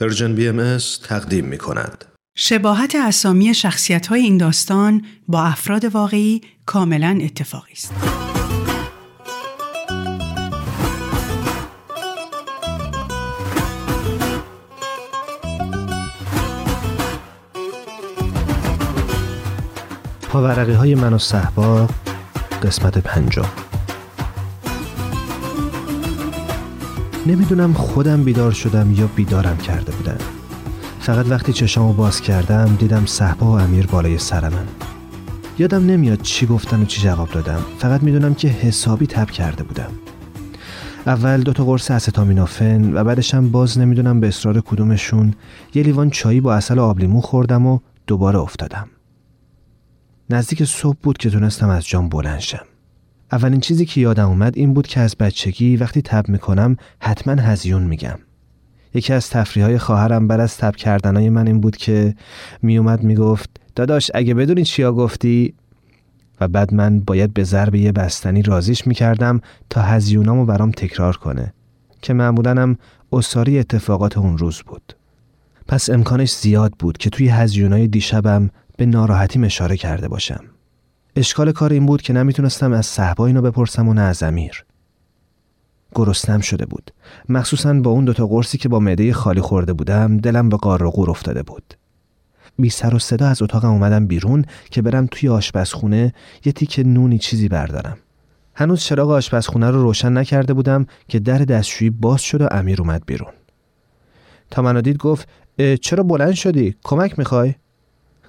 پرژن بی ام تقدیم می کند. شباهت اسامی شخصیت های این داستان با افراد واقعی کاملا اتفاقی است. پاورقی های من و صحبا قسمت پنجم نمی‌دونم خودم بیدار شدم یا بیدارم کرده بودن. فقط وقتی چشامو باز کردم دیدم صحبا و امیر بالای سر من یادم نمیاد چی گفتن و چی جواب دادم. فقط می‌دونم که حسابی تب کرده بودم. اول دو تا قرص استامینوفن و بعدشم باز نمی‌دونم به اصرار کدومشون یه لیوان چایی با اصل آبلیمو خوردم و دوباره افتادم. نزدیک صبح بود که تونستم از جام بلند شم. اولین چیزی که یادم اومد این بود که از بچگی وقتی تب می‌کنم حتما هزیون میگم. یکی از تفریح های خواهرم بعد از تب کردنای من این بود که میومد می‌گفت داداش اگه بدونی چیا گفتی؟ و بعد من باید به ضرب یه بستنی رازیش می‌کردم تا هزیونامو برام تکرار کنه که معمولنم اصاری اتفاقات اون روز بود. پس امکانش زیاد بود که توی هزیونای دیشبم به ناراحتی اشاره کرده باشم. اشکال کار این بود که نمی‌تونستم از صحبا اینو بپرسم و نه از امیر. گرسنم شده بود. مخصوصا با اون دوتا قرصی که با معده خالی خورده بودم دلم به قار و قور افتاده بود. بی سر و صدا از اتاقم اومدم بیرون که برم توی آشپزخونه یه تیک نونی چیزی بردارم. هنوز چراغ آشپزخونه رو روشن نکرده بودم که در دستشویی باز شد و امیر اومد بیرون. تا منو دید گفت چرا بلند شدی؟ کمک می‌خوای؟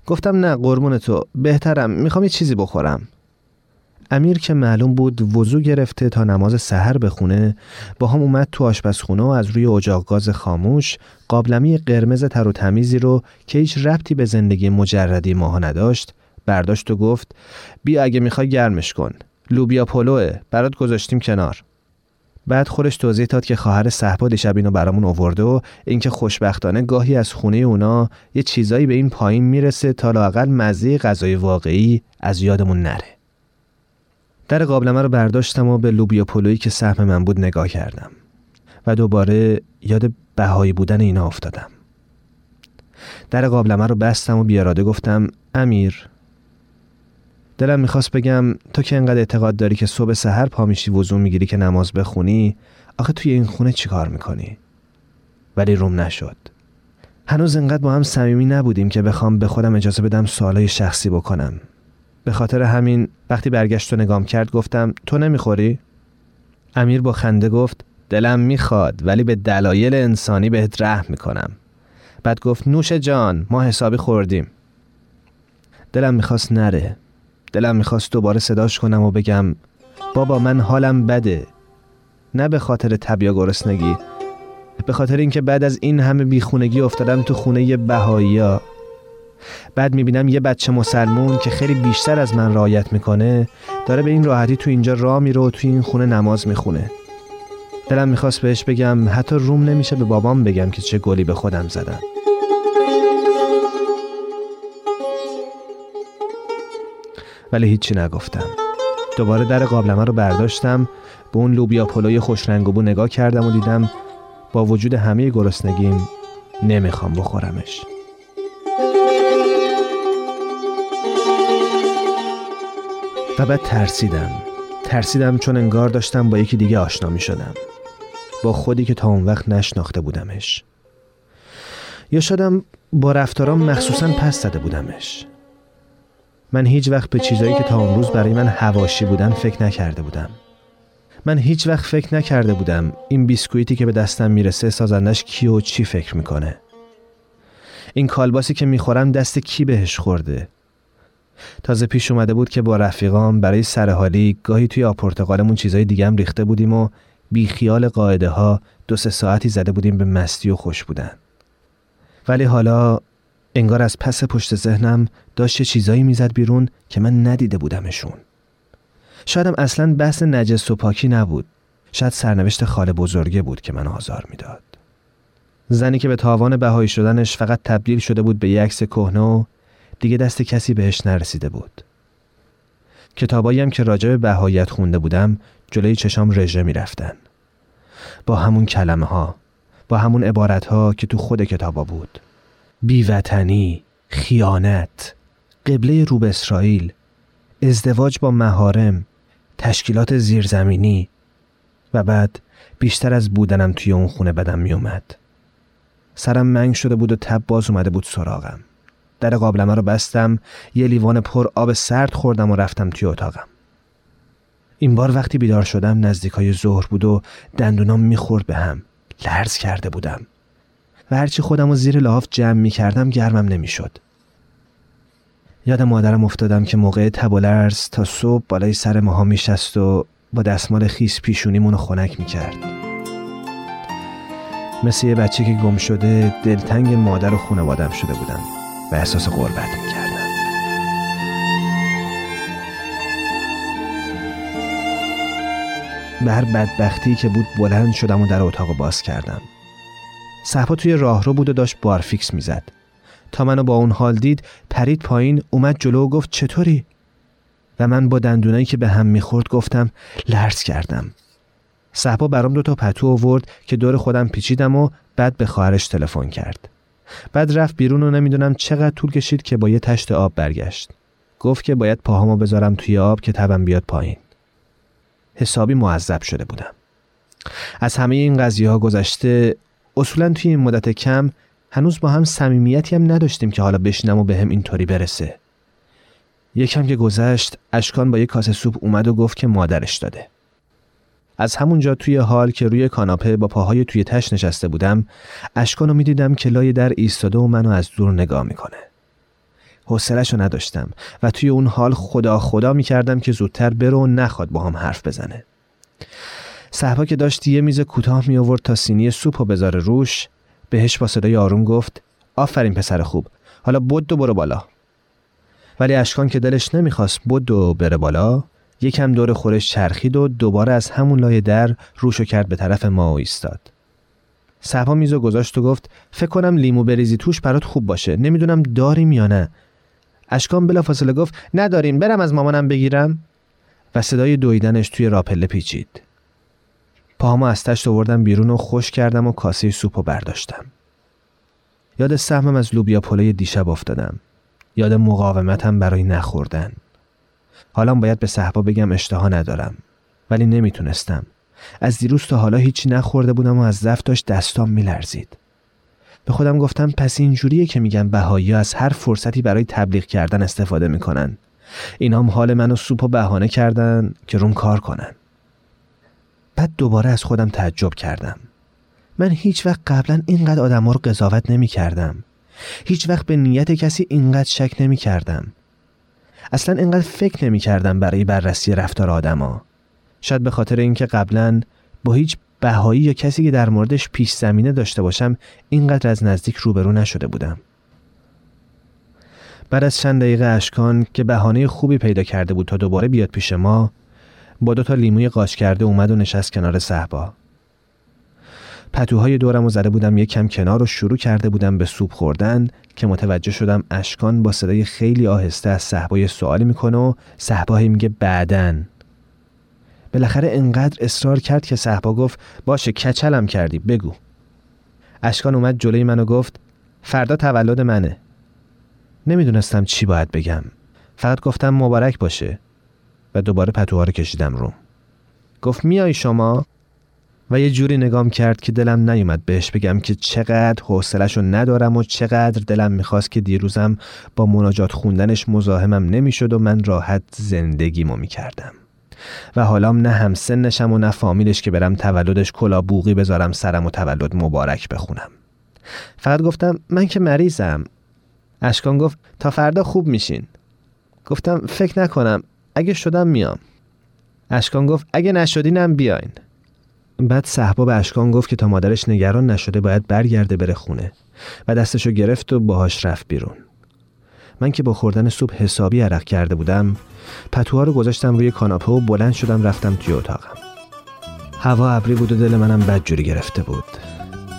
گفتم نه قربون تو. بهترم می‌خوام یه چیزی بخورم. امیر که معلوم بود وضو گرفته تا نماز سحر بخونه با هم اومد تو آشپزخونه و از روی اجاق گاز خاموش قابلمی قرمز تر و تمیزی رو که هیچ ربطی به زندگی مجردی ماها نداشت برداشت و گفت بیا اگه می‌خوای گرمش کن. لوبیا پلوه برات گذاشتیم کنار. بعد خودش توضیح داد که خواهر صحبا دیشب اینو برامون آورده و اینکه خوشبختانه گاهی از خونه اونا یه چیزایی به این پایین می‌رسه تا لاقل مزه غذای واقعی از یادمون نره. در قابلمه رو برداشتم و به لوبیا پلویی که سهم من بود نگاه کردم و دوباره یاد بهایی بودن اینا افتادم. در قابلمه رو بستم و بیاراده گفتم امیر دلم می‌خواست بگم تو که انقدر اعتقاد داری که صبح سحر پا میشی وضو می‌گیری که نماز بخونی آخه توی این خونه چیکار می‌کنی؟ ولی روم نشد. هنوز انقدر با هم صمیمی نبودیم که بخوام به خودم اجازه بدم سوالای شخصی بکنم. به خاطر همین وقتی برگشت و نگام کرد گفتم تو نمی‌خوری؟ امیر با خنده گفت دلم می‌خواد ولی به دلایل انسانی بهت رحم می‌کنم. بعد گفت نوش جان ما حسابی خوردیم. دلم می‌خواست نره. دلم می‌خواست دوباره صداش کنم و بگم بابا من حالم بده. نه به خاطر تبیا گرسنگی به خاطر اینکه بعد از این همه بیخونگی افتادم تو خونه بهایی بعد می‌بینم یه بچه مسلمون که خیلی بیشتر از من رعایت می‌کنه داره به این راحتی تو اینجا راه میره و تو این خونه نماز می‌خونه. دلم می‌خواست بهش بگم حتی روم نمیشه به بابام بگم که چه گلی به خودم زدم. ولی هیچی نگفتم. دوباره در قابلمه رو برداشتم به اون لوبیا پلوی خوش رنگ و بو نگاه کردم و دیدم با وجود همه گرسنگیم نمی‌خوام بخورمش. و بعد ترسیدم. ترسیدم چون انگار داشتم با یکی دیگه آشنا می شدم با خودی که تا اون وقت نشناخته بودمش. یا شدم با رفتارام مخصوصا پس زده بودمش. من هیچ وقت به چیزایی که تا اون روز برای من هواشی بودن فکر نکرده بودم. من هیچ وقت فکر نکرده بودم این بیسکویتی که به دستم می‌رسه سازندش کی و چی فکر می‌کنه. این کالباسی که می‌خورم دست کی بهش خورده؟ تازه پیش اومده بود که با رفیقام برای سرحالی گاهی توی آپورتقالمون چیزای دیگه هم ریخته بودیم و بی خیال قاعده ها دو سه ساعتی زده بودیم به مستی و خوش بودن. ولی حالا انگار از پس پشت ذهنم داشت چیزایی می‌زد بیرون که من ندیده بودمشون. شایدم اصلا بحث نجس و پاکی نبود. شاید سرنوشت خاله بزرگه بود که من آزار می‌داد. زنی که به تاوان بهایی شدنش فقط تبدیل شده بود به یک عکس کهنه و دیگه دست کسی بهش نرسیده بود. کتابایی هم که راجع به بهایت خونده بودم جلوی چشام رژه می‌رفتن. با همون کلمه ها با همون عبارت ها که تو خود کتابا بود. بیوطنی خیانت قبله روب اسرائیل ازدواج با مهارم تشکیلات زیرزمینی و بعد بیشتر از بودنم توی اون خونه بدم میومد سرم منگ شده بود و تب باز اومده بود سراغم. در قابلمه رو بستم یه لیوان پر آب سرد خوردم و رفتم توی اتاقم. این بار وقتی بیدار شدم نزدیکای ظهر بود و دندونام می‌خورد به هم. لرز کرده بودم. و هرچی خودم رو زیر لحاف جمع می‌کردم گرمم نمی‌شد. یاد مادرم افتادم که موقع تب و لرز تا صبح بالای سر ماها میشست و با دستمال خیس پیشونیمون رو خنک می‌کرد. مثل یه بچه که گم شده دلتنگ مادر و خونوادم شده بودم و احساس غربت می‌کردم. به هر بدبختی که بود بلند شدم و در اتاق باز کردم. صحبا توی راهرو بود و داشت بارفیکس می‌زد. تا منو با اون حال دید پرید پایین اومد جلو و گفت چطوری؟ و من با دندونایی که به هم می‌خورد گفتم لرز کردم. صحبا برام دو تا پتو آورد که دور خودم پیچیدم و بعد به خواهرش تلفن کرد. بعد رفت بیرون و نمی‌دونم چقدر طول کشید که با یه تشت آب برگشت. گفت که باید پاهامو بذارم توی آب که تبم بیاد پایین. حسابی معذب شده بودم. از همه این قضیه ها گذشته اصولا توی این مدت کم هنوز با هم صمیمیتی هم نداشتیم که حالا بشینم و به هم اینطوری برسه. یکم که گذشت اشکان با یه کاسه سوپ اومد و گفت که مادرش داده. از همونجا توی حال که روی کاناپه با پاهای توی تش نشسته بودم اشکانو می‌دیدم که لای در ایستاده و منو از دور نگاه می‌کنه. حوصله‌شو نداشتم و توی اون حال خدا خدا می‌کردم که زودتر برو و نخواد با هم حرف بزنه. صحبا که داشت یه میز کوتاه می آورد تا سینی سوپ و بذاره روش بهش با صدای آروم گفت آفرین پسر خوب حالا بود و برو بالا. ولی اشکان که دلش نمی‌خواست بود و بره بالا یکم دور خورش چرخید و دوباره از همون لای در روشو کرد به طرف ما و ایستاد صحبا میزو گذاشت و گفت فکر کنم لیمو بریزی توش برات خوب باشه نمی‌دونم داریم یا نه. اشکان بلافاصله گفت نداریم برم از مامانم بگیرم. و صدای دویدنش توی راپله پیچید. پاهامو از تشت آوردم بیرون و خوش کردم و کاسه سوپ برداشتم. یاد سهمم از لوبیا پلوی دیشب افتادم. یاد مقاومتم برای نخوردن. حالا باید به صحبا بگم اشتها ندارم ولی نمی‌تونستم. از دیروز تا حالا هیچی نخورده بودم و از ضعف داشت دستام میلرزید. به خودم گفتم پس اینجوریه که میگن بهایی از هر فرصتی برای تبلیغ کردن استفاده می‌کنن. اینام حال منو سوپ و بهانه کردن که روم کار کنن. بعد دوباره از خودم تعجب کردم. من هیچ وقت قبلا اینقدر آدم رو قضاوت نمی کردم. هیچ وقت به نیت کسی اینقدر شک نمی کردم. اصلا اینقدر فکر نمی کردم برای بررسی رفتار آدما شاید به خاطر اینکه قبلا با هیچ بهایی یا کسی که در موردش پیش زمینه داشته باشم اینقدر از نزدیک روبرو نشده بودم. بعد از چند دقیقه اشکان که بهانه خوبی پیدا کرده بود تا دوباره بیاد پیش ما با دو تا لیموی قاش کرده اومد و نشست کنار صحبا. پتوهای دورم و زده بودم یک کم کنار و شروع کرده بودم به سوپ خوردن که متوجه شدم اشکان با صدای خیلی آهسته از صحبای سوالی می‌کنه و صحبایی میگه بعدن بالاخره انقدر اصرار کرد که صحبا گفت باشه کچلم کردی بگو. اشکان اومد جلوی منو گفت فردا تولد منه. نمی‌دونستم چی باید بگم. فقط گفتم مبارک باشه. و دوباره پتوها رو کشیدم رو. گفت میای شما؟ و یه جوری نگام کرد که دلم نیومد بهش بگم که چقدر حوصلش رو ندارم و چقدر دلم می‌خواست که دیروزم با مناجات خوندنش مزاحمم نمی‌شد و من راحت زندگیمو می‌کردم. و حالام نه همسنشم و نه فامیلش که برم تولدش کلا بوغی بذارم سرم و تولد مبارک بخونم. فقط گفتم من که مریضم. اشکان گفت تا فردا خوب میشین. گفتم فکر نکنم. اگه شدم میام. اشکان گفت اگه نشدینم بیاین. بعد صحبا به اشکان گفت که تا مادرش نگران نشده باید برگرده بره خونه و دستشو گرفت و باهاش رفت بیرون. من که با خوردن سوپ حسابی عرق کرده بودم پتوها رو گذاشتم روی کاناپه و بلند شدم رفتم توی اتاقم. هوا ابری بود و دل منم بد جوری گرفته بود.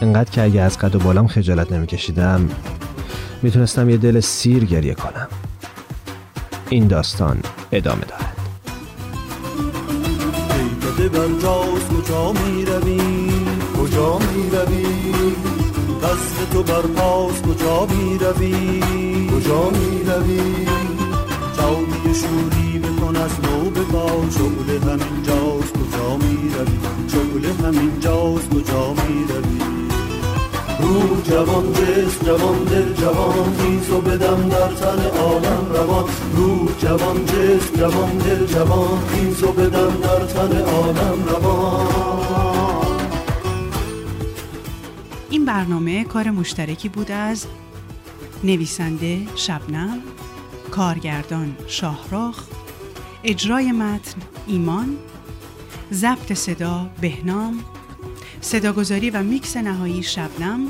انقدر که اگه از قد و بالام خجالت نمیکشیدم می‌تونستم یه دل سیر گریه کنم. این داستان ادامه دارد. کجا می روی کجا می روی وصل تو بر پاس کجا می روی کجا می روی جامی شوری بکن از نو بگا شغل همین جاست کجا می روی شغل همین جاست کجا می روی رو جوان جس جوان دل جوان خیز بدم در تن عالم روان. رو جوان جس جوان دل جوان خیز بدم در تن عالم روان. این برنامه کار مشترکی بود از نویسنده شبنم کارگردان شاهراخ اجرای متن ایمان ضبط صدا بهنام صداگذاری و میکس نهایی شبنم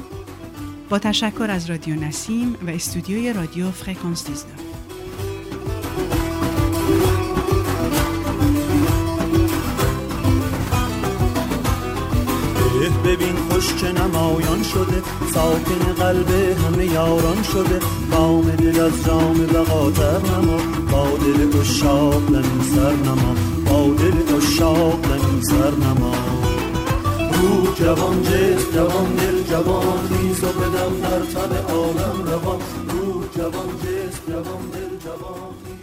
با تشکر از رادیو نسیم و استودیوی رادیو فرکانس 19 ببین خوش که نمایان شده ساکن قلب همه یاران شده. بام دل از جام بقاتر نما با دل اشاق لنی سر نما با دل اشاق لنی سر نما. رو جوان جس جوان دل جوان خیز و بدم در تن عالم روان. رو جوان جس جوان دل جوان